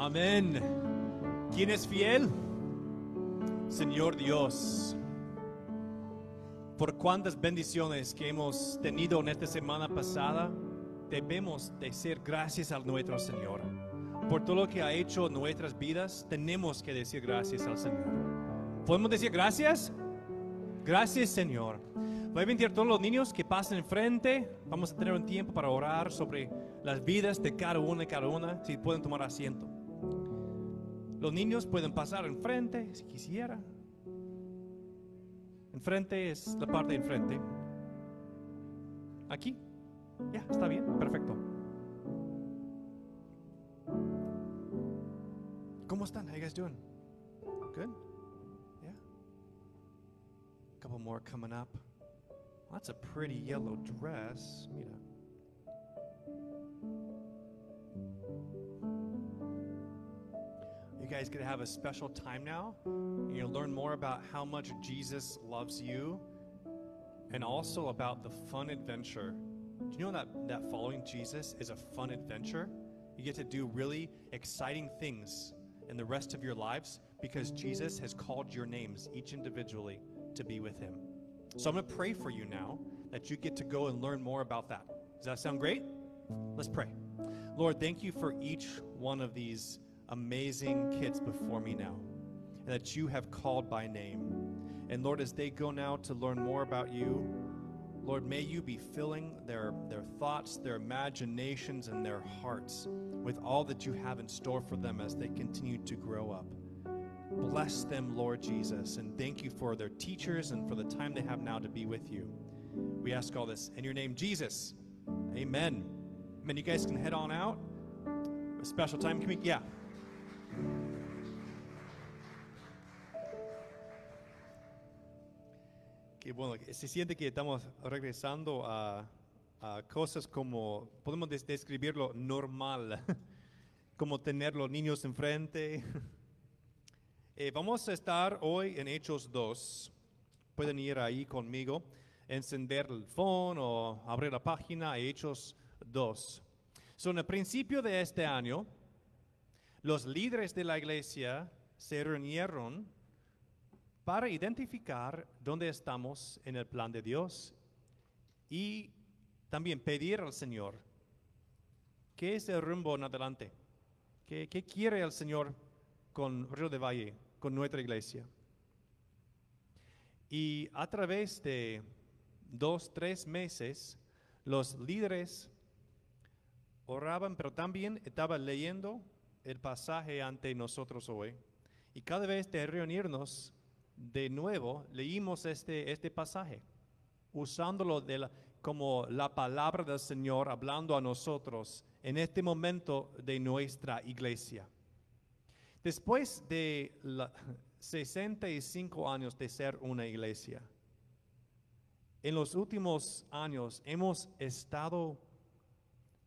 Amén. ¿Quién es fiel? Señor Dios. Por cuántas bendiciones que hemos tenido en esta semana pasada, debemos decir gracias al nuestro Señor. Por todo lo que ha hecho en nuestras vidas, tenemos que decir gracias al Señor. ¿Podemos decir gracias? Gracias Señor. Voy a invitar a todos los niños que pasen enfrente. Vamos a tener un tiempo para orar sobre las vidas de cada uno y cada una. Si pueden tomar asiento. Los niños pueden pasar enfrente si quisieran. Enfrente es la parte de enfrente. Aquí. Ya, está bien, perfecto. ¿Cómo están? How you guys doing? Good? Yeah. couple more coming up. That's a pretty yellow dress. Mira. Guys gonna have a special time now. Gonna learn more about how much Jesus loves you and also about the fun adventure. Do you know that, that following Jesus is a fun adventure? You get to do really exciting things in the rest of your lives because Jesus has called your names, each individually, to be with Him. So I'm going to pray for you now that you get to go and learn more about that. Does that sound great? Let's pray. Lord, thank you for each one of these amazing kids before me now and that you have called by name. And Lord, as they go now to learn more about you, Lord, may you be filling their, their thoughts, their imaginations, and their hearts with all that you have in store for them as they continue to grow up. Bless them, Lord Jesus, and thank you for their teachers and for the time they have now to be with you. We ask all this in your name, Jesus. Amen. Amen. You guys can head on out. A special time. Can we? Yeah. Bueno, se siente que estamos regresando a, a cosas como, podemos des- describirlo normal, como tener los niños enfrente. Eh, vamos a estar hoy en Hechos 2. Pueden ir ahí conmigo, encender el phone o abrir la página Hechos 2. So, en el principio de este año, los líderes de la iglesia se reunieron para identificar dónde estamos en el plan de Dios y también pedir al Señor qué es el rumbo en adelante, qué, qué quiere el Señor con Río de Valle, con nuestra iglesia. Y a través de dos, tres meses, los líderes oraban, pero también estaban leyendo el pasaje ante nosotros hoy. Y cada vez de reunirnos de nuevo, leímos este, este pasaje, usándolo de como la palabra del Señor hablando a nosotros en este momento de nuestra iglesia. Después de la- 65 años de ser una iglesia, en los últimos años hemos estado,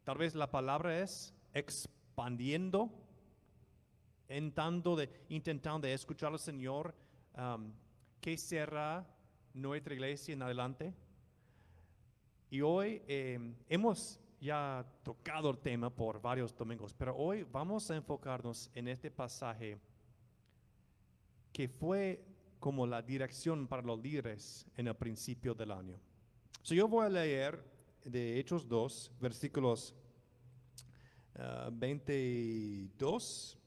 tal vez la palabra es, expandiendo, intentando de escuchar al Señor, um, qué será nuestra iglesia en adelante. Y hoy eh, hemos ya tocado el tema por varios domingos, pero hoy vamos a enfocarnos en este pasaje que fue como la dirección para los líderes en el principio del año. So, yo voy a leer de Hechos 2, versículos ah, 22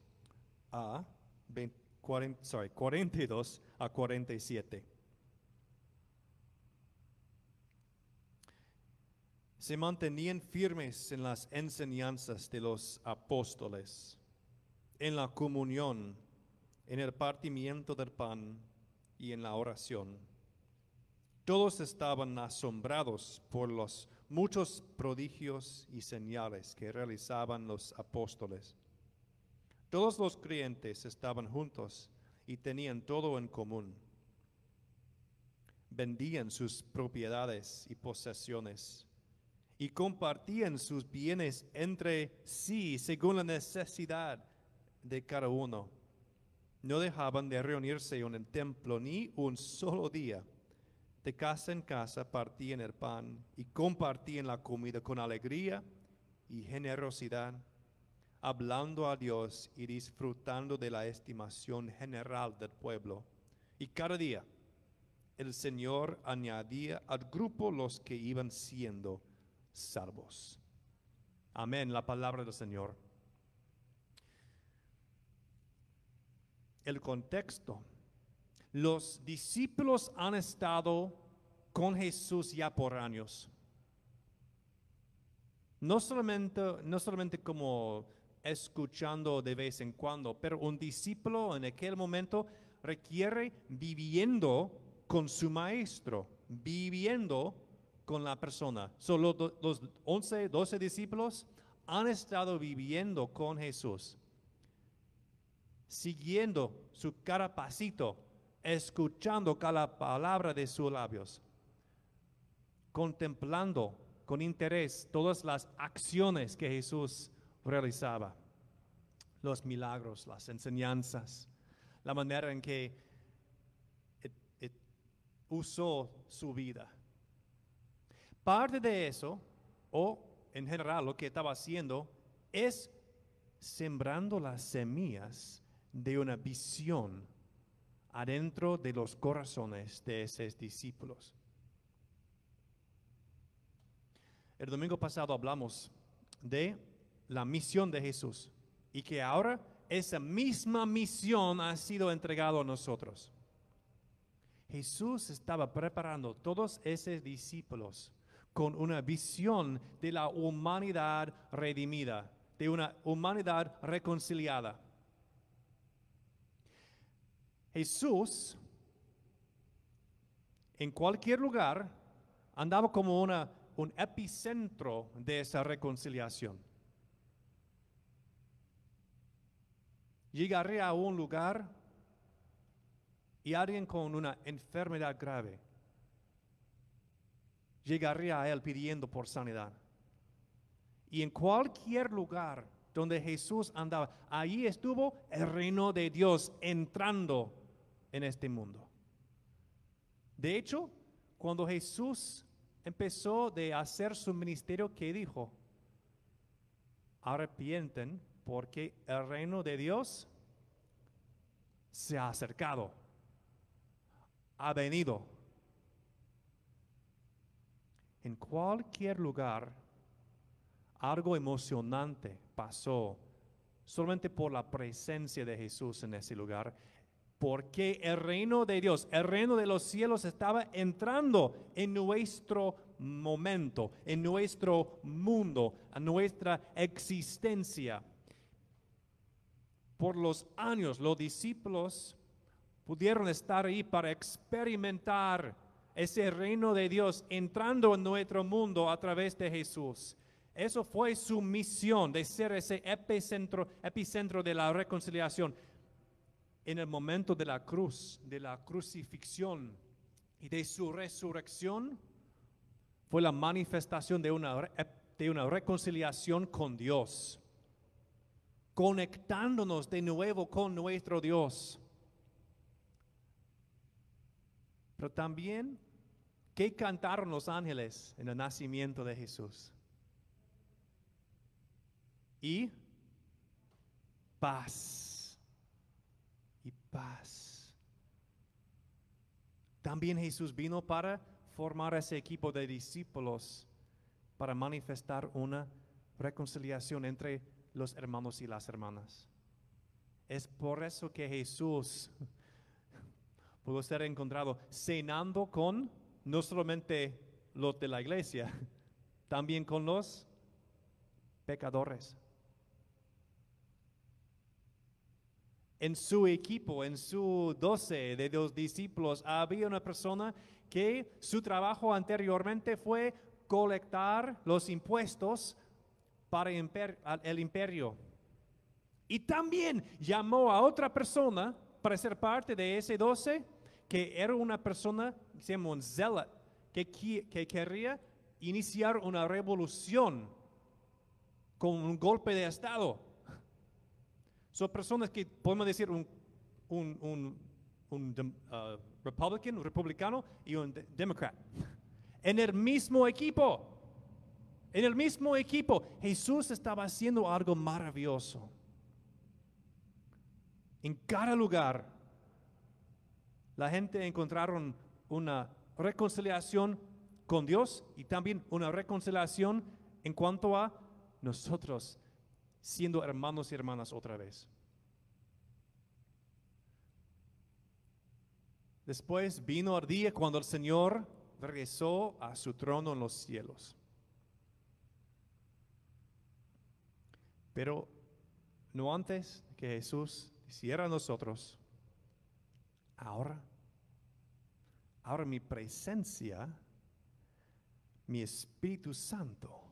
a 20 40 sorry, 42 a 47. se mantenían firmes en las enseñanzas de los apóstoles, en la comunión, en el partimiento del pan y en la oración. Todos estaban asombrados por los muchos prodigios y señales que realizaban los apóstoles. Todos los creyentes estaban juntos y tenían todo en común. Vendían sus propiedades y posesiones y compartían sus bienes entre sí según la necesidad de cada uno. No dejaban de reunirse en el templo ni un solo día. De casa en casa partían el pan y compartían la comida con alegría y generosidad, hablando a Dios y disfrutando de la estimación general del pueblo. Y cada día el Señor añadía al grupo los que iban siendo salvos. Amén, la palabra del Señor. El contexto. Los discípulos han estado con Jesús ya por años. No solamente, no solamente como escuchando de vez en cuando, pero un discípulo en aquel momento requiere viviendo con su maestro, viviendo con la persona. Solo los 11, 12 discípulos han estado viviendo con Jesús, siguiendo su cada pasito, escuchando cada palabra de sus labios, contemplando con interés todas las acciones que Jesús realizaba, los milagros, las enseñanzas, la manera en que usó su vida. Parte de eso, o en general lo que estaba haciendo, es sembrando las semillas de una visión adentro de los corazones de esos discípulos. El domingo pasado hablamos de la misión de Jesús y que ahora esa misma misión ha sido entregada a nosotros. Jesús estaba preparando todos esos discípulos con una visión de la humanidad redimida, de una humanidad reconciliada. Jesús, en cualquier lugar, andaba como una, un epicentro de esa reconciliación. Llegaría a un lugar y alguien con una enfermedad grave llegaría a él pidiendo por sanidad. Y en cualquier lugar donde Jesús andaba, allí estuvo el reino de Dios entrando en este mundo. De hecho, cuando Jesús empezó de hacer su ministerio, ¿qué dijo? Arrepienten porque el reino de Dios se ha acercado ha venido. En cualquier lugar, algo emocionante pasó solamente por la presencia de Jesús en ese lugar, porque el reino de Dios, el reino de los cielos estaba entrando en nuestro momento, en nuestro mundo, en nuestra existencia. Por los años, los discípulos pudieron estar ahí para experimentar ese reino de Dios entrando en nuestro mundo a través de Jesús. Eso fue su misión de ser ese epicentro, epicentro de la reconciliación. En el momento de la cruz, de la crucifixión y de su resurrección, fue la manifestación de una, de una reconciliación con Dios, conectándonos de nuevo con nuestro Dios. Pero también, ¿qué cantaron los ángeles en el nacimiento de Jesús? Y paz. Y paz. También Jesús vino para formar ese equipo de discípulos para manifestar una reconciliación entre los hermanos y las hermanas. Es por eso que Jesús pudo ser encontrado cenando con no solamente los de la iglesia, también con los pecadores. En su equipo, en su doce de los discípulos, había una persona que su trabajo anteriormente fue colectar los impuestos para el imperio. Y también llamó a otra persona para ser parte de ese doce que era una persona, se llama un zealot, que, que quería iniciar una revolución con un golpe de Estado. Son personas que podemos decir un, un, un, un uh, republican, republicano y un democrat. En el mismo equipo. En el mismo equipo, Jesús estaba haciendo algo maravilloso. En cada lugar, la gente encontraron una reconciliación con Dios y también una reconciliación en cuanto a nosotros siendo hermanos y hermanas otra vez. Después vino el día cuando el Señor regresó a su trono en los cielos. Pero no antes que Jesús hiciera a nosotros, ahora, ahora mi presencia, mi Espíritu Santo,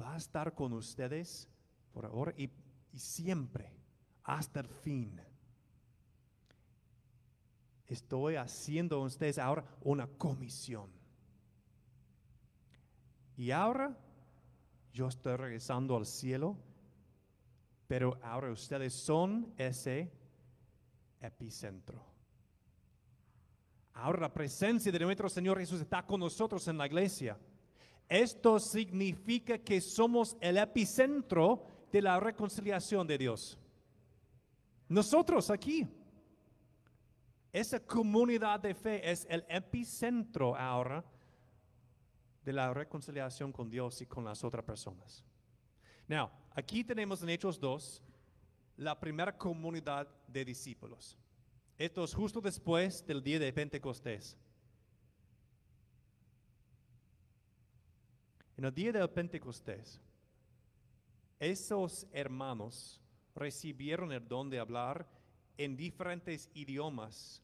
va a estar con ustedes por ahora y, y siempre, hasta el fin. Estoy haciendo ustedes ahora una comisión. Y ahora yo estoy regresando al cielo, pero ahora ustedes son ese epicentro. Ahora la presencia de nuestro Señor Jesús está con nosotros en la iglesia. Esto significa que somos el epicentro de la reconciliación de Dios. Nosotros aquí. Esa comunidad de fe es el epicentro ahora de la reconciliación con Dios y con las otras personas. Now, aquí tenemos en Hechos 2 la primera comunidad de discípulos. Esto es justo después del día de Pentecostés. En el día de Pentecostés, esos hermanos recibieron el don de hablar en diferentes idiomas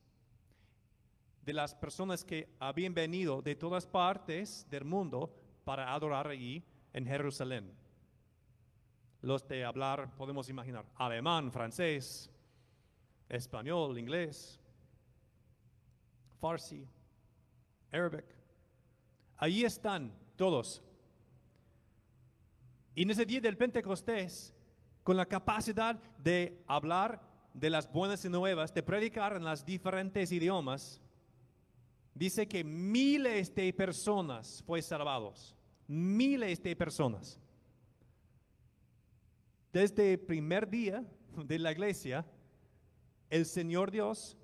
de las personas que habían venido de todas partes del mundo para adorar allí en Jerusalén. Los de hablar, podemos imaginar, alemán, francés, español, inglés, farsi, arabic. Allí están todos. Y en ese día del Pentecostés, con la capacidad de hablar de las buenas y nuevas, de predicar en los diferentes idiomas, dice que miles de personas fue salvados. Miles de personas. Desde el primer día de la iglesia, el Señor Dios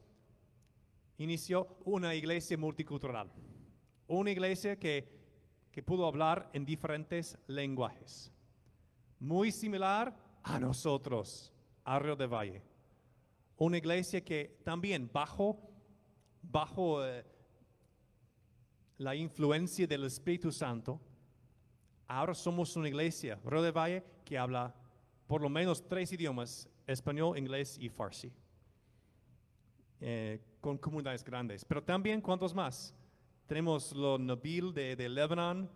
inició una iglesia multicultural. Una iglesia que, que pudo hablar en diferentes lenguajes. Muy similar a nosotros, a Río de Valle. Una iglesia que también bajo, bajo eh, la influencia del Espíritu Santo, ahora somos una iglesia, Río Valle, que habla por lo menos tres idiomas, español, inglés y farsi, eh, con comunidades grandes. Pero también, ¿cuántos más? Tenemos los Nabil de, de Lebanon,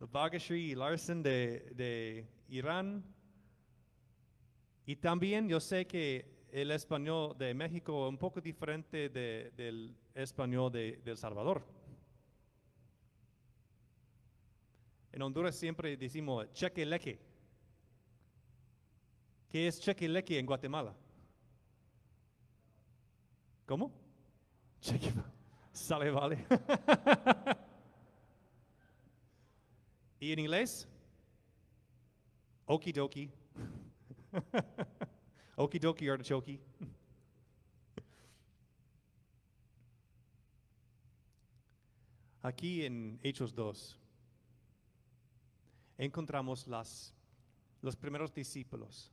Bagashri y Larsen de, de Irán. Y también yo sé que el español de México es un poco diferente de, del español de, de El Salvador. En Honduras siempre decimos chequeleque. ¿Qué es chequeleque en Guatemala? ¿Cómo? Cheque. Sale, vale. ¿Y en inglés? Okidoki. Okidoki artichoke. Aquí en Hechos 2 encontramos las, los primeros discípulos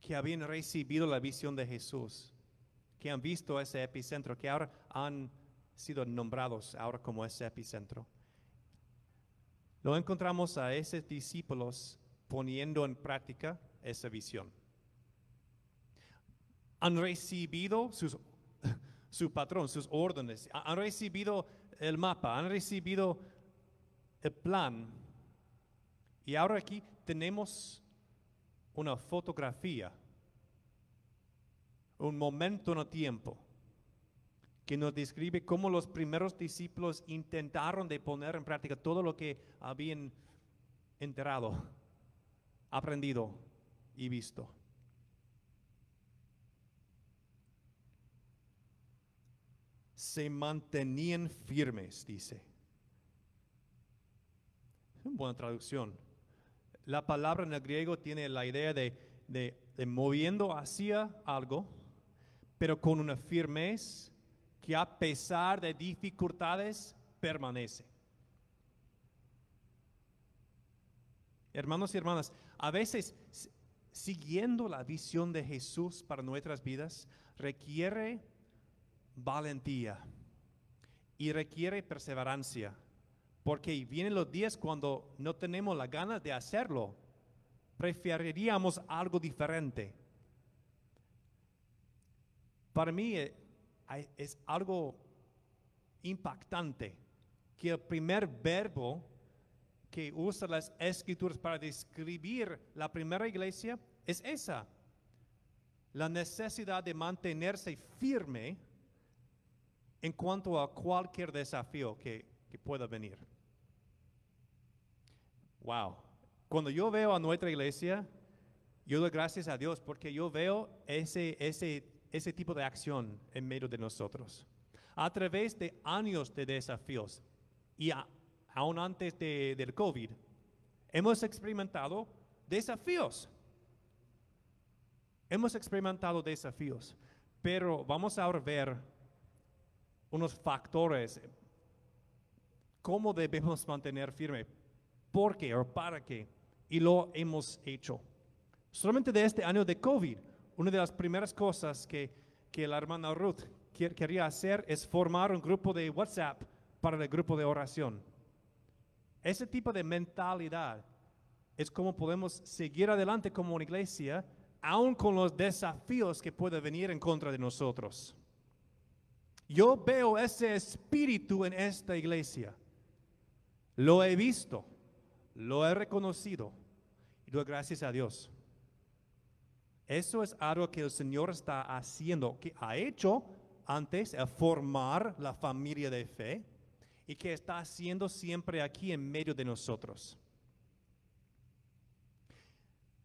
que habían recibido la visión de Jesús, que han visto ese epicentro, que ahora han sido nombrados ahora como ese epicentro. Lo encontramos a esos discípulos poniendo en práctica esa visión. Han recibido sus, su patrón, sus órdenes, han recibido el mapa, han recibido el plan. Y ahora aquí tenemos una fotografía, un momento en el tiempo que nos describe cómo los primeros discípulos intentaron de poner en práctica todo lo que habían enterado, aprendido y visto. Se mantenían firmes, dice. Buena traducción. La palabra en el griego tiene la idea de, de- moviendo hacia algo, pero con una firmeza que a pesar de dificultades permanece. Hermanos y hermanas, a veces siguiendo la visión de Jesús para nuestras vidas requiere valentía y requiere perseverancia, porque vienen los días cuando no tenemos la gana de hacerlo, preferiríamos algo diferente. Para mí eh, es algo impactante que el primer verbo que usa las escrituras para describir la primera iglesia es esa, la necesidad de mantenerse firme en cuanto a cualquier desafío que, que pueda venir. Wow. Cuando yo veo a nuestra iglesia, yo doy gracias a Dios porque yo veo ese, ese, ese tipo de acción en medio de nosotros. A través de años de desafíos y aún antes de- del COVID, hemos experimentado desafíos. Hemos experimentado desafíos, pero vamos ahora a ver unos factores, cómo debemos mantener firme, por qué o para qué, y lo hemos hecho. Solamente de este año de COVID, una de las primeras cosas que, que la hermana Ruth quer- quería hacer es formar un grupo de WhatsApp para el grupo de oración. Ese tipo de mentalidad es como podemos seguir adelante como una iglesia, aun con los desafíos que pueden venir en contra de nosotros. Yo veo ese espíritu en esta iglesia. Lo he visto, lo he reconocido y doy gracias a Dios. Eso es algo que el Señor está haciendo, que ha hecho antes, a formar la familia de fe y que está haciendo siempre aquí en medio de nosotros.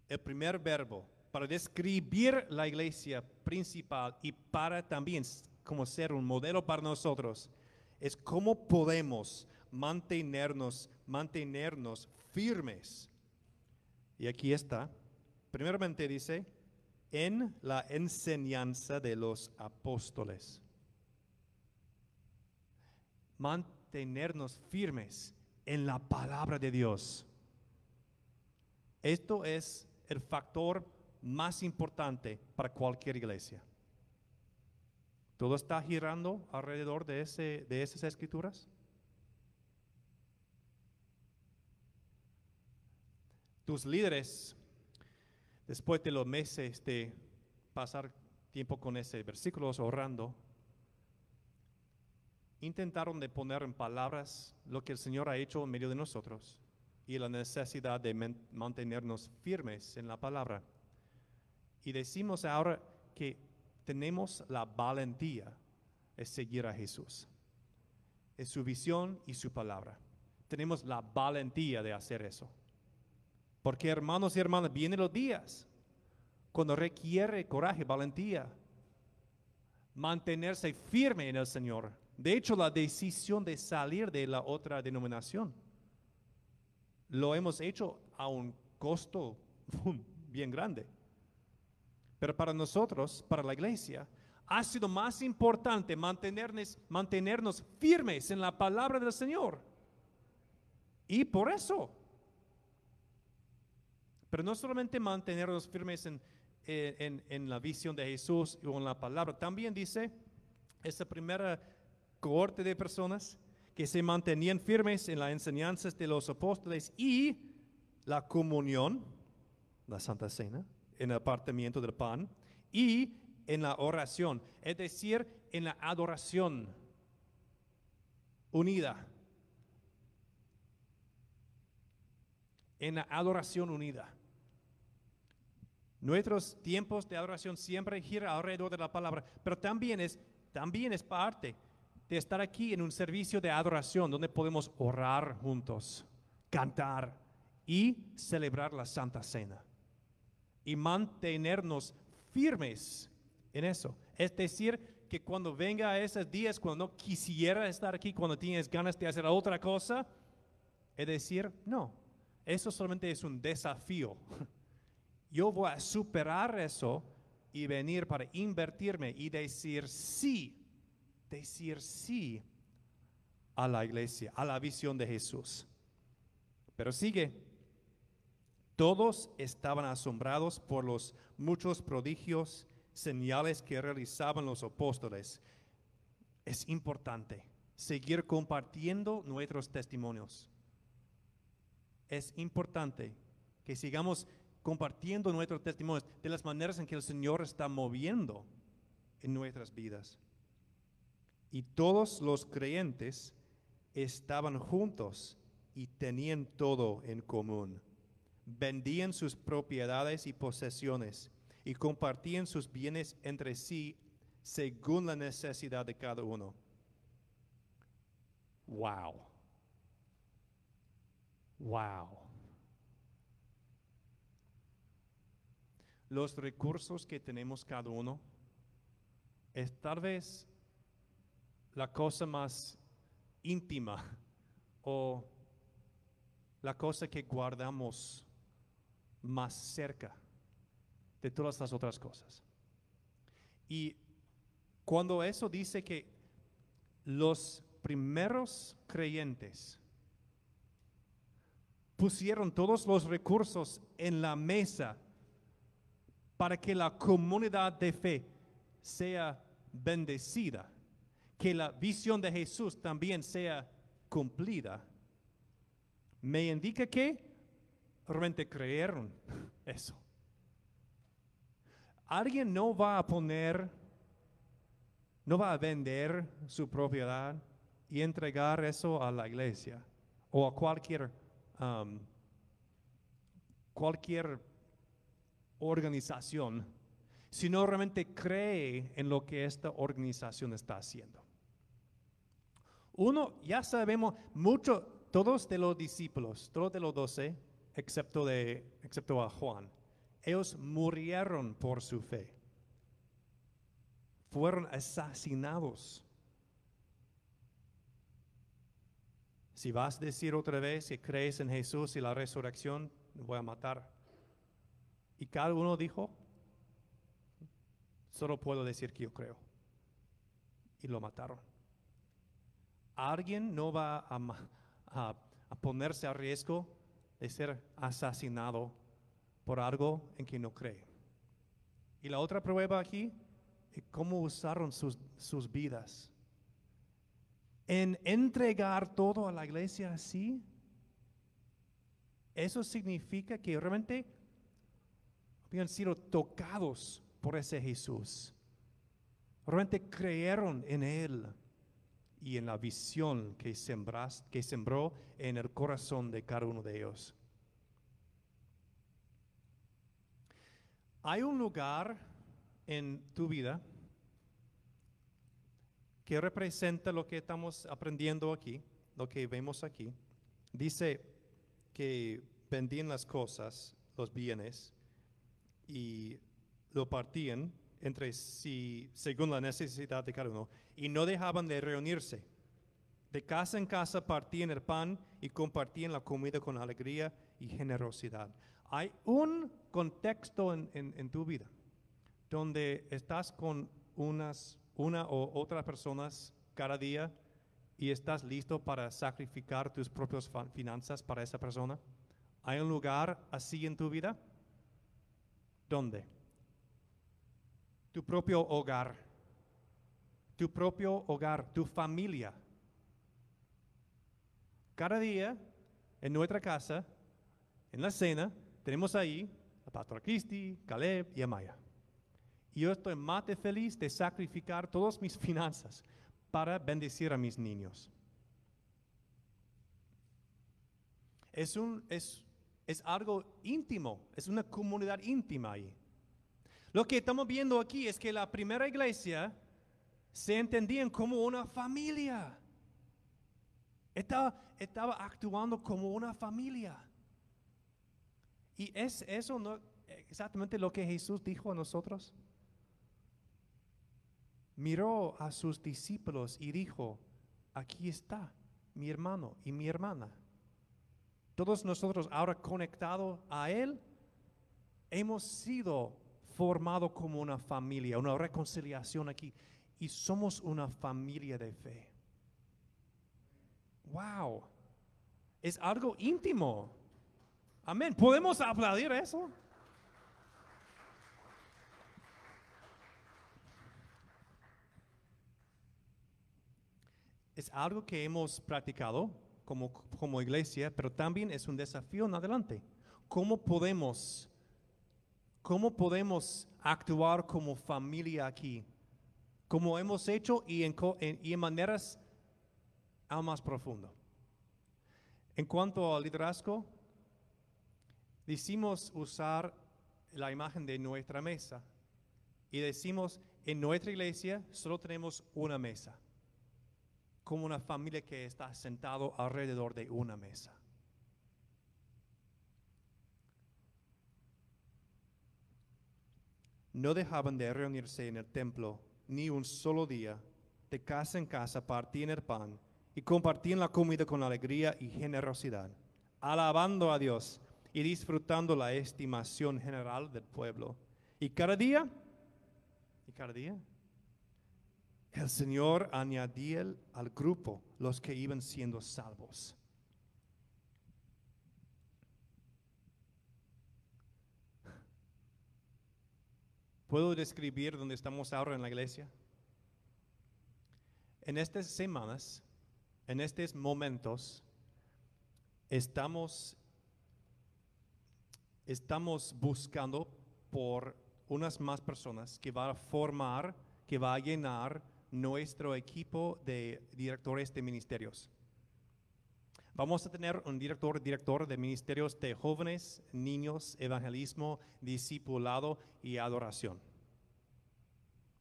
El primer verbo para describir la iglesia principal y para también como ser un modelo para nosotros es cómo podemos mantenernos, mantenernos firmes. Y aquí está. Primeramente dice, en la enseñanza de los apóstoles. Mantenernos firmes en la palabra de Dios. Esto es el factor más importante para cualquier iglesia. ¿Todo está girando alrededor de, ese, de esas escrituras? Tus líderes, después de los meses de pasar tiempo con ese versículos orando, intentaron de poner en palabras lo que el Señor ha hecho en medio de nosotros y la necesidad de mantenernos firmes en la palabra. Y decimos ahora que tenemos la valentía de seguir a Jesús. Es su visión y su palabra. Tenemos la valentía de hacer eso. Porque hermanos y hermanas, vienen los días cuando requiere coraje, valentía, mantenerse firme en el Señor. De hecho, la decisión de salir de la otra denominación lo hemos hecho a un costo bien grande. Pero para nosotros, para la iglesia, ha sido más importante mantenernos, mantenernos firmes en la palabra del Señor. Y por eso, pero no solamente mantenernos firmes en, en- en la visión de Jesús o en la palabra, también dice esa primera cohorte de personas que se mantenían firmes en las enseñanzas de los apóstoles y la comunión, la Santa Cena, en el apartamiento del pan y en la oración, es decir, en la adoración unida. En la adoración unida. Nuestros tiempos de adoración siempre giran alrededor de la palabra, pero también es, también es parte de estar aquí en un servicio de adoración donde podemos orar juntos, cantar y celebrar la Santa Cena y mantenernos firmes en eso. Es decir, que cuando venga esos días, cuando no quisiera estar aquí, cuando tienes ganas de hacer otra cosa, es decir, no, Eso solamente es un desafío. Yo voy a superar eso y venir para invertirme y decir sí, decir sí a la iglesia, a la visión de Jesús. Pero sigue. Todos estaban asombrados por los muchos prodigios, señales que realizaban los apóstoles. Es importante seguir compartiendo nuestros testimonios. Es importante que sigamos compartiendo nuestros testimonios de las maneras en que el Señor está moviendo en nuestras vidas. Y todos los creyentes estaban juntos y tenían todo en común. Vendían sus propiedades y posesiones y compartían sus bienes entre sí según la necesidad de cada uno. Wow. Wow. Los recursos que tenemos cada uno es tal vez la cosa más íntima o la cosa que guardamos más cerca de todas las otras cosas. Y cuando eso dice que los primeros creyentes pusieron todos los recursos en la mesa para que la comunidad de fe sea bendecida, que la visión de Jesús también sea cumplida, me indica que realmente creyeron eso. Alguien no va a poner, no va a vender su propiedad y entregar eso a la iglesia o a cualquier, um, cualquier organización, sino realmente cree en lo que esta organización está haciendo. Uno, ya sabemos mucho, todos de los discípulos, todos de los doce, excepto, excepto a Juan, ellos murieron por su fe. Fueron asesinados. Si vas a decir otra vez que crees en Jesús y la resurrección, voy a matar. Y cada uno dijo, solo puedo decir que yo creo. Y lo mataron. Alguien no va a, ponerse a riesgo de ser asesinado por algo en que no cree. Y la otra prueba aquí es cómo usaron sus, sus vidas. En entregar todo a la iglesia así, eso significa que realmente habían sido tocados por ese Jesús. Realmente creyeron en Él y en la visión que, que sembró en el corazón de cada uno de ellos. Hay un lugar en tu vida que representa lo que estamos aprendiendo aquí, lo que vemos aquí. Dice que vendían las cosas, los bienes, y lo partían entre sí según la necesidad de cada uno y no dejaban de reunirse. De casa en casa partían el pan y compartían la comida con alegría y generosidad. Hay un contexto en, tu vida donde estás con unas, una o otras personas cada día y estás listo para sacrificar tus propias finanzas para esa persona. ¿Hay un lugar así en tu vida? ¿Dónde? Tu propio hogar. Tu propio hogar, tu familia. Cada día en nuestra casa, en la cena, tenemos ahí a Pastor Cristi, Caleb y Amaya. Y yo estoy más de feliz de sacrificar todas mis finanzas para bendecir a mis niños. Es, un, es, es algo íntimo, es una comunidad íntima ahí. Lo que estamos viendo aquí es que la primera iglesia se entendían como una familia. Estaba, estaba actuando como una familia. Y es eso no exactamente lo que Jesús dijo a nosotros. Miró a sus discípulos y dijo, aquí está mi hermano y mi hermana. Todos nosotros ahora conectados a Él, hemos sido formados como una familia, una reconciliación aquí, y somos una familia de fe. ¡Wow! Es algo íntimo. Amén. ¿Podemos aplaudir eso? es algo que hemos practicado como, como iglesia, pero también es un desafío en adelante. ¿Cómo podemos, cómo podemos actuar como familia aquí? Como hemos hecho y en, y en maneras aún más profundas. En cuanto al liderazgo, decimos usar la imagen de nuestra mesa y decimos, en nuestra iglesia solo tenemos una mesa como una familia que está sentado alrededor de una mesa. No dejaban de reunirse en el templo ni un solo día, de casa en casa partían el pan y compartían la comida con alegría y generosidad, alabando a Dios y disfrutando la estimación general del pueblo. Y cada día, y cada día, el Señor añadía al grupo los que iban siendo salvos. ¿Puedo describir dónde estamos ahora en la iglesia? En estas semanas, en estos momentos, estamos, estamos buscando por unas más personas que van a formar, que va a llenar nuestro equipo de directores de ministerios. Vamos a tener un director, director de ministerios de jóvenes, niños, evangelismo, discipulado y adoración.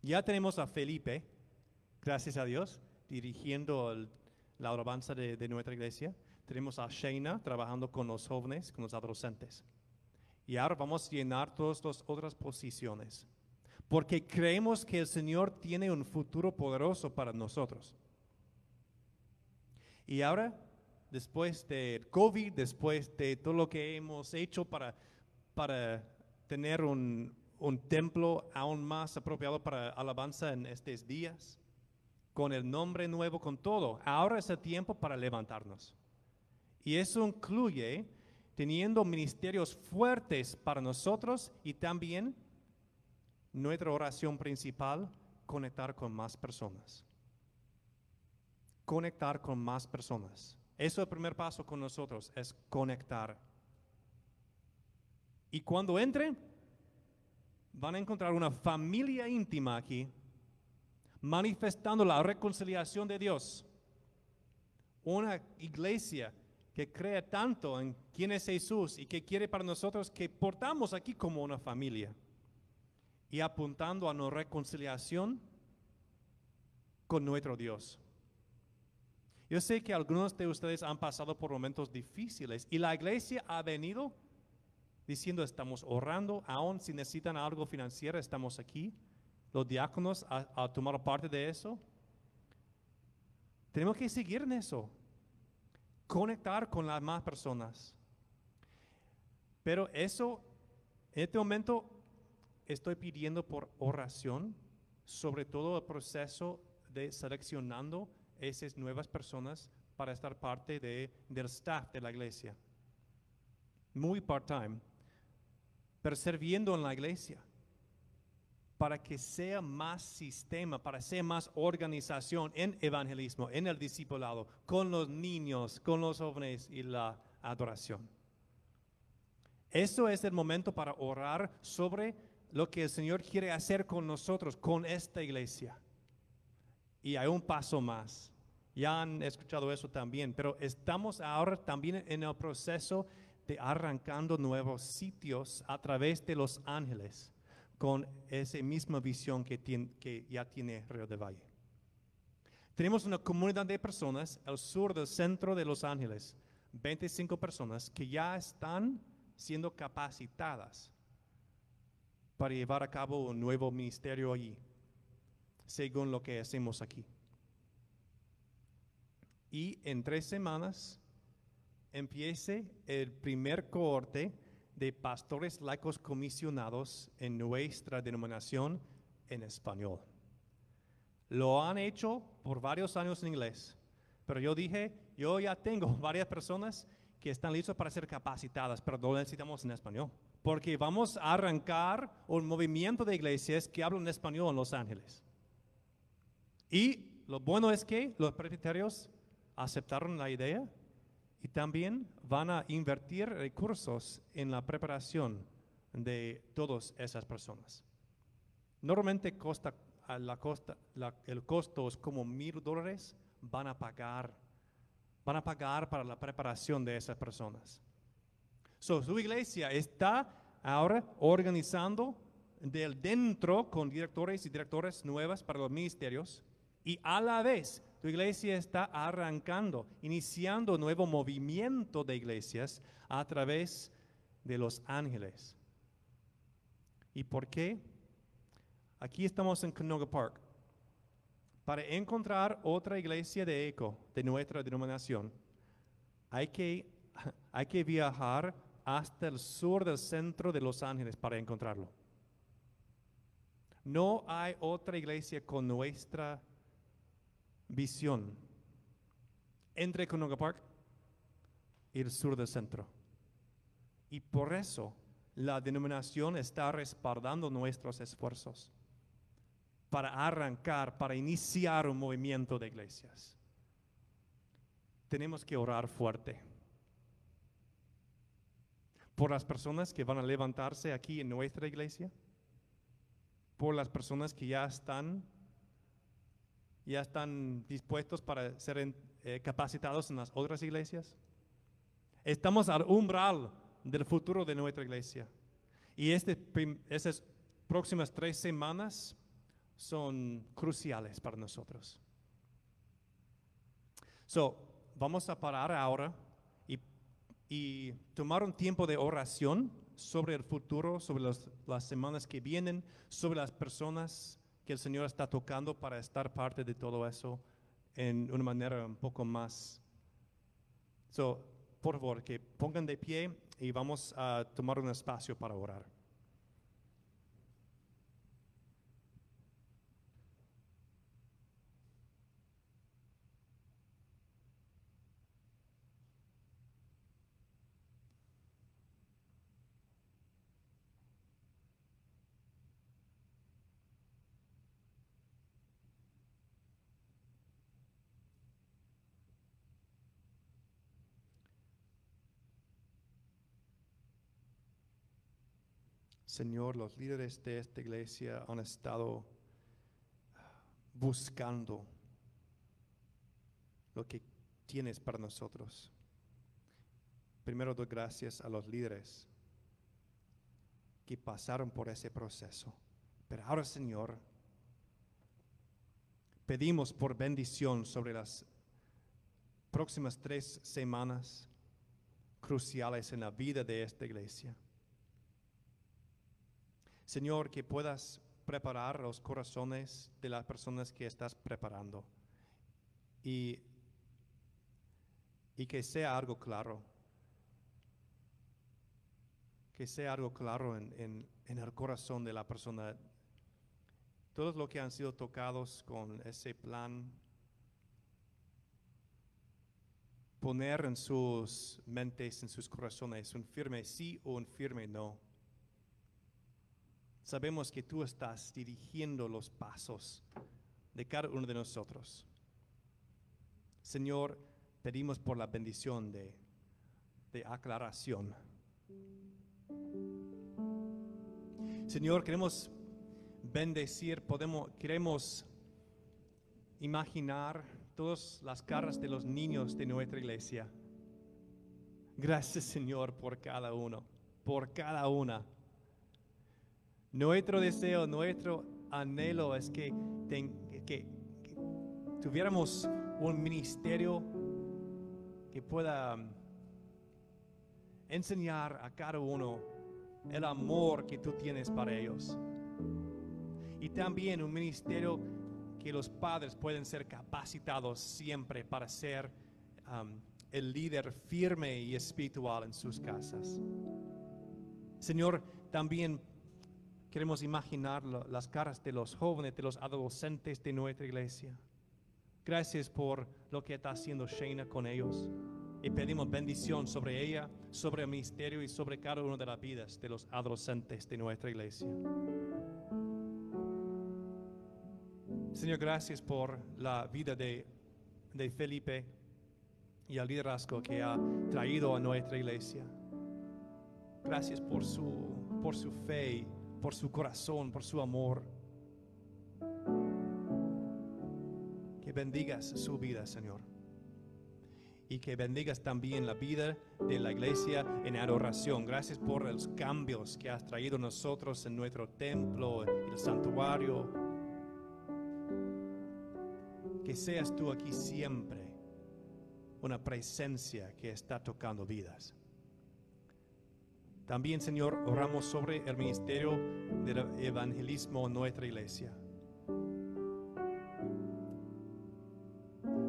Ya tenemos a Felipe, gracias a Dios, dirigiendo la alabanza de, nuestra iglesia. Tenemos a Sheina trabajando con los jóvenes, con los adolescentes. Y ahora vamos a llenar todas las otras posiciones porque creemos que el Señor tiene un futuro poderoso para nosotros. Y ahora, después del COVID, después de todo lo que hemos hecho para, para tener un, un templo aún más apropiado para alabanza en estos días, con el nombre nuevo, con todo, ahora es el tiempo para levantarnos. Y eso incluye teniendo ministerios fuertes para nosotros y también nuestra oración principal, conectar con más personas. Conectar con más personas. Eso es el primer paso con nosotros, es conectar. Y cuando entren, van a encontrar una familia íntima aquí, manifestando la reconciliación de Dios. Una iglesia que cree tanto en quién es Jesús y que quiere para nosotros que portamos aquí como una familia y apuntando a nuestra reconciliación con nuestro Dios. Yo sé que algunos de ustedes han pasado por momentos difíciles y la iglesia ha venido diciendo estamos orando, aún si necesitan algo financiero, estamos aquí. Los diáconos han tomado parte de eso. Tenemos que seguir en eso, conectar con las más personas. Pero eso, en este momento, estoy pidiendo por oración, sobre todo el proceso de seleccionando esas nuevas personas para estar parte de, del staff de la iglesia. Muy part-time, pero sirviendo en la iglesia para que sea más sistema, para sea más organización en evangelismo, en el discipulado, con los niños, con los jóvenes y la adoración. Eso es el momento para orar sobre lo que el Señor quiere hacer con nosotros, con esta iglesia. Y hay un paso más. Ya han escuchado eso también, pero estamos ahora también en el proceso de arrancando nuevos sitios a través de los ángeles con esa misma visión que, que ya tiene Río de Valle. Tenemos una comunidad de personas al sur del centro de Los Ángeles, 25 personas que ya están siendo capacitadas para llevar a cabo un nuevo ministerio allí, según lo que hacemos aquí. Y en tres semanas empiece el primer cohorte de pastores laicos comisionados en nuestra denominación en español. Lo han hecho por varios años en inglés, pero yo dije, yo ya tengo varias personas que están listas para ser capacitadas, pero no necesitamos en español, porque vamos a arrancar un movimiento de iglesias que hablan español en Los Ángeles. Y lo bueno es que los presbiterios aceptaron la idea y también van a invertir recursos en la preparación de todas esas personas. Normalmente costa, la costa, el costo es como mil dólares, van a pagar, van a pagar para la preparación de esas personas. So, su iglesia está ahora organizando del dentro con directores y directores nuevas para los ministerios y a la vez tu iglesia está arrancando, iniciando un nuevo movimiento de iglesias a través de los ángeles. ¿Y por qué? Aquí estamos en Canoga Park. Para encontrar otra iglesia de eco de nuestra denominación, hay que, hay que viajar hasta el sur del centro de Los Ángeles para encontrarlo. No hay otra iglesia con nuestra visión entre Conoga Park y el sur del centro. Y por eso la denominación está respaldando nuestros esfuerzos para arrancar, para iniciar un movimiento de iglesias. Tenemos que orar fuerte por las personas que van a levantarse aquí en nuestra iglesia, por las personas que ya están ya están dispuestos para ser eh, capacitados en las otras iglesias. Estamos al umbral del futuro de nuestra iglesia. Y este, próximas tres semanas son cruciales para nosotros. So, vamos a parar ahora y, y tomar un tiempo de oración sobre el futuro, sobre las semanas que vienen, sobre las personas que el Señor está tocando para estar parte de todo eso en una manera un poco más. So, por favor, que pongan de pie y vamos a tomar un espacio para orar. Señor, los líderes de esta iglesia han estado buscando lo que tienes para nosotros. Primero doy gracias a los líderes que pasaron por ese proceso. Pero ahora, Señor, pedimos por bendición sobre las próximas tres semanas cruciales en la vida de esta iglesia. Señor, que puedas preparar los corazones de las personas que estás preparando y, y que sea algo claro, que sea algo claro en, en el corazón de la persona. Todos los que han sido tocados con ese plan, poner en sus mentes, en sus corazones, un firme sí o un firme no sabemos que tú estás dirigiendo los pasos de cada uno de nosotros. Señor, pedimos por la bendición de, aclaración. Señor, queremos bendecir, podemos, queremos imaginar todas las caras de los niños de nuestra iglesia. Gracias, Señor, por cada uno, por cada una. Nuestro deseo, nuestro anhelo es que, que, tuviéramos un ministerio que pueda um, enseñar a cada uno el amor que tú tienes para ellos. Y también un ministerio que los padres pueden ser capacitados siempre para ser um, el líder firme y espiritual en sus casas. Señor, también queremos imaginar las caras de los jóvenes, de los adolescentes de nuestra iglesia. Gracias por lo que está haciendo Shayna con ellos. Y pedimos bendición sobre ella, sobre el ministerio y sobre cada una de las vidas de los adolescentes de nuestra iglesia. Señor, gracias por la vida de, de Felipe y el liderazgo que ha traído a nuestra iglesia. Gracias por su, por su fe, por su corazón, por su amor. Que bendigas su vida, Señor. Y que bendigas también la vida de la iglesia en adoración. Gracias por los cambios que has traído nosotros en nuestro templo, el santuario. Que seas tú aquí siempre una presencia que está tocando vidas. También, Señor, oramos sobre el ministerio del evangelismo en nuestra iglesia.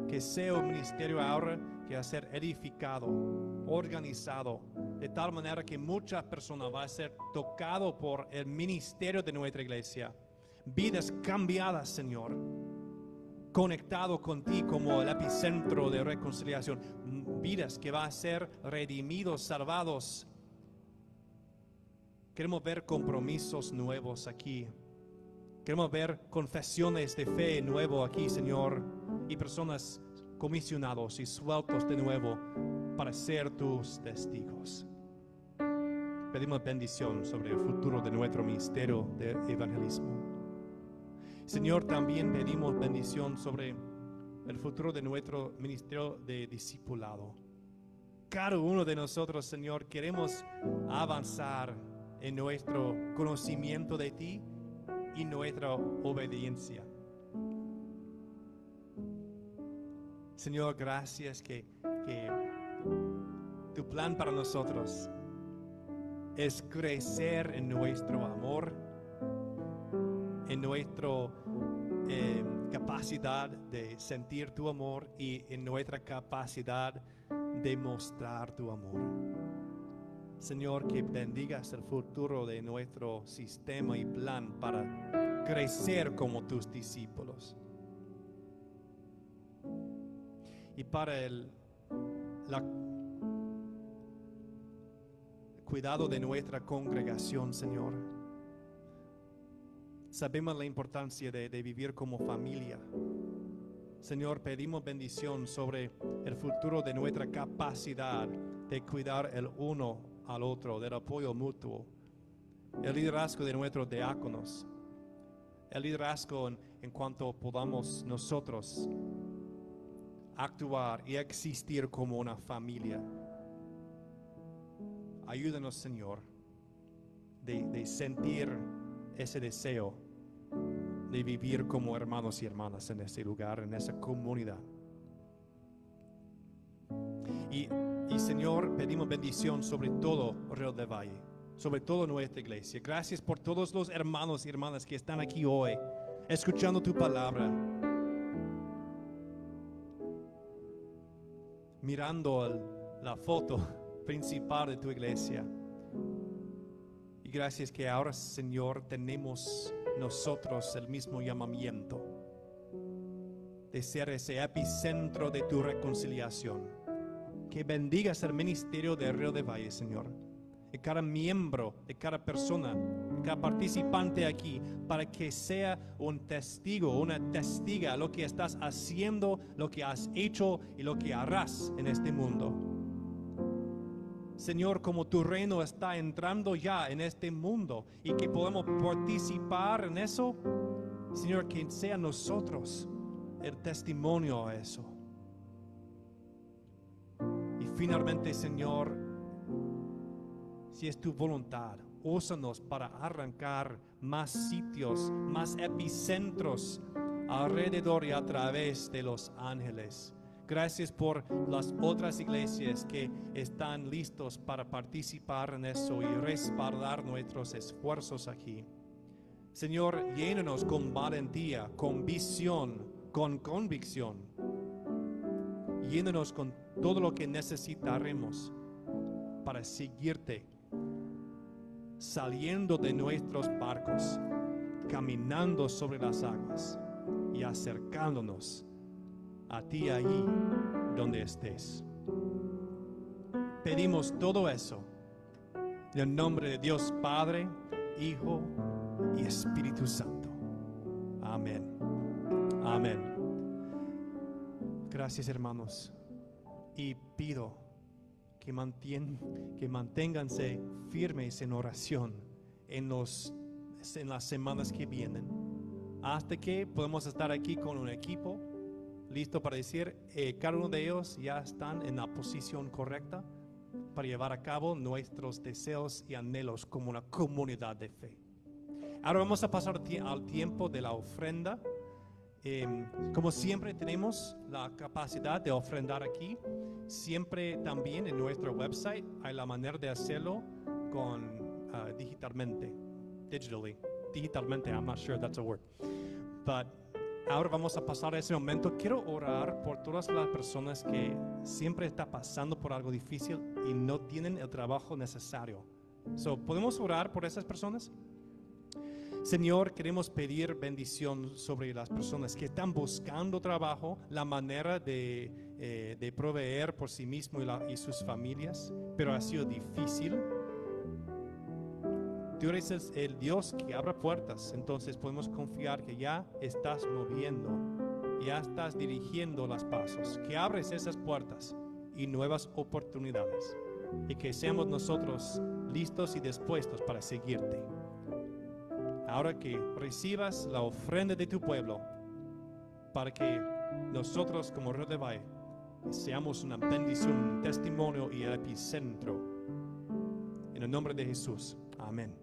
Que sea un ministerio ahora que va a ser edificado, organizado, de tal manera que muchas personas van a ser tocado por el ministerio de nuestra iglesia. Vidas cambiadas, Señor conectado con ti como el epicentro de reconciliación. Vidas que van a ser redimidos, salvados. Queremos ver compromisos nuevos aquí. Queremos ver confesiones de fe nuevo aquí, Señor. Y personas comisionados y sueltos de nuevo para ser tus testigos. Pedimos bendición sobre el futuro de nuestro ministerio de evangelismo. Señor, también pedimos bendición sobre el futuro de nuestro ministerio de discipulado. Cada uno de nosotros, Señor, queremos avanzar en nuestro conocimiento de ti y nuestra obediencia. Señor, gracias que, que tu plan para nosotros es crecer en nuestro amor en nuestra eh, capacidad de sentir tu amor y en nuestra capacidad de mostrar tu amor. Señor, que bendigas el futuro de nuestro sistema y plan para crecer como tus discípulos. Y para el cuidado de nuestra congregación, Señor. Sabemos la importancia de, vivir como familia. Señor, pedimos bendición sobre el futuro de nuestra capacidad de cuidar el uno al otro, del apoyo mutuo, el liderazgo de nuestros diáconos, el liderazgo en, cuanto podamos nosotros actuar y existir como una familia. Ayúdanos, Señor, de, de sentir ese deseo de vivir como hermanos y hermanas en ese lugar, en esa comunidad. Y, y, Señor, pedimos bendición sobre todo Río de Valle, sobre toda nuestra iglesia. Gracias por todos los hermanos y hermanas que están aquí hoy, escuchando tu palabra, mirando la foto principal de tu iglesia. Y gracias que ahora, Señor, tenemos nosotros el mismo llamamiento de ser ese epicentro de tu reconciliación. Que bendigas el ministerio de Río de Valle, Señor. De cada miembro, de cada persona, de cada participante aquí, para que sea un testigo, una testiga lo que estás haciendo, lo que has hecho y lo que harás en este mundo. Señor, como tu reino está entrando ya en este mundo y que podemos participar en eso, Señor, que sea nosotros el testimonio a eso. Finalmente, Señor, si es tu voluntad, úsanos para arrancar más sitios, más epicentros alrededor y a través de los ángeles. Gracias por las otras iglesias que están listos para participar en eso y respaldar nuestros esfuerzos aquí. Señor, llénanos con valentía, con visión, con convicción. proveyéndonos con todo lo que necesitaremos para seguirte, saliendo de nuestros barcos, caminando sobre las aguas y acercándonos a ti ahí donde estés. Pedimos todo eso en el nombre de Dios Padre, Hijo y Espíritu Santo. Amén. Amén. Gracias hermanos. Y pido que, mantien, que manténganse firmes en oración en, los, en las semanas que vienen. Hasta que podemos estar aquí con un equipo listo para decir, eh, cada uno de ellos ya están en la posición correcta para llevar a cabo nuestros deseos y anhelos como una comunidad de fe. Ahora vamos a pasar al tiempo de la ofrenda. Em, como siempre tenemos la capacidad de ofrendar aquí, siempre también en nuestro website hay la manera de hacerlo con ah, digitalmente, digitally, digitalmente. I'm not sure that's a word, but ahora vamos a pasar a ese momento. Quiero orar por todas las personas que siempre están pasando por algo difícil y no tienen el trabajo necesario. So, ¿Podemos orar por esas personas? Señor, queremos pedir bendición sobre las personas que están buscando trabajo, la manera de, eh, proveer por sí mismo y, y sus familias, pero ha sido difícil. Tú eres el Dios que abre puertas, entonces podemos confiar que ya estás moviendo, ya estás dirigiendo los pasos, que abres esas puertas y nuevas oportunidades y que seamos nosotros listos y dispuestos para seguirte. Ahora que recibas la ofrenda de tu pueblo, para que nosotros como Río de Valle seamos una bendición, un testimonio y el epicentro. En el nombre de Jesús. Amén.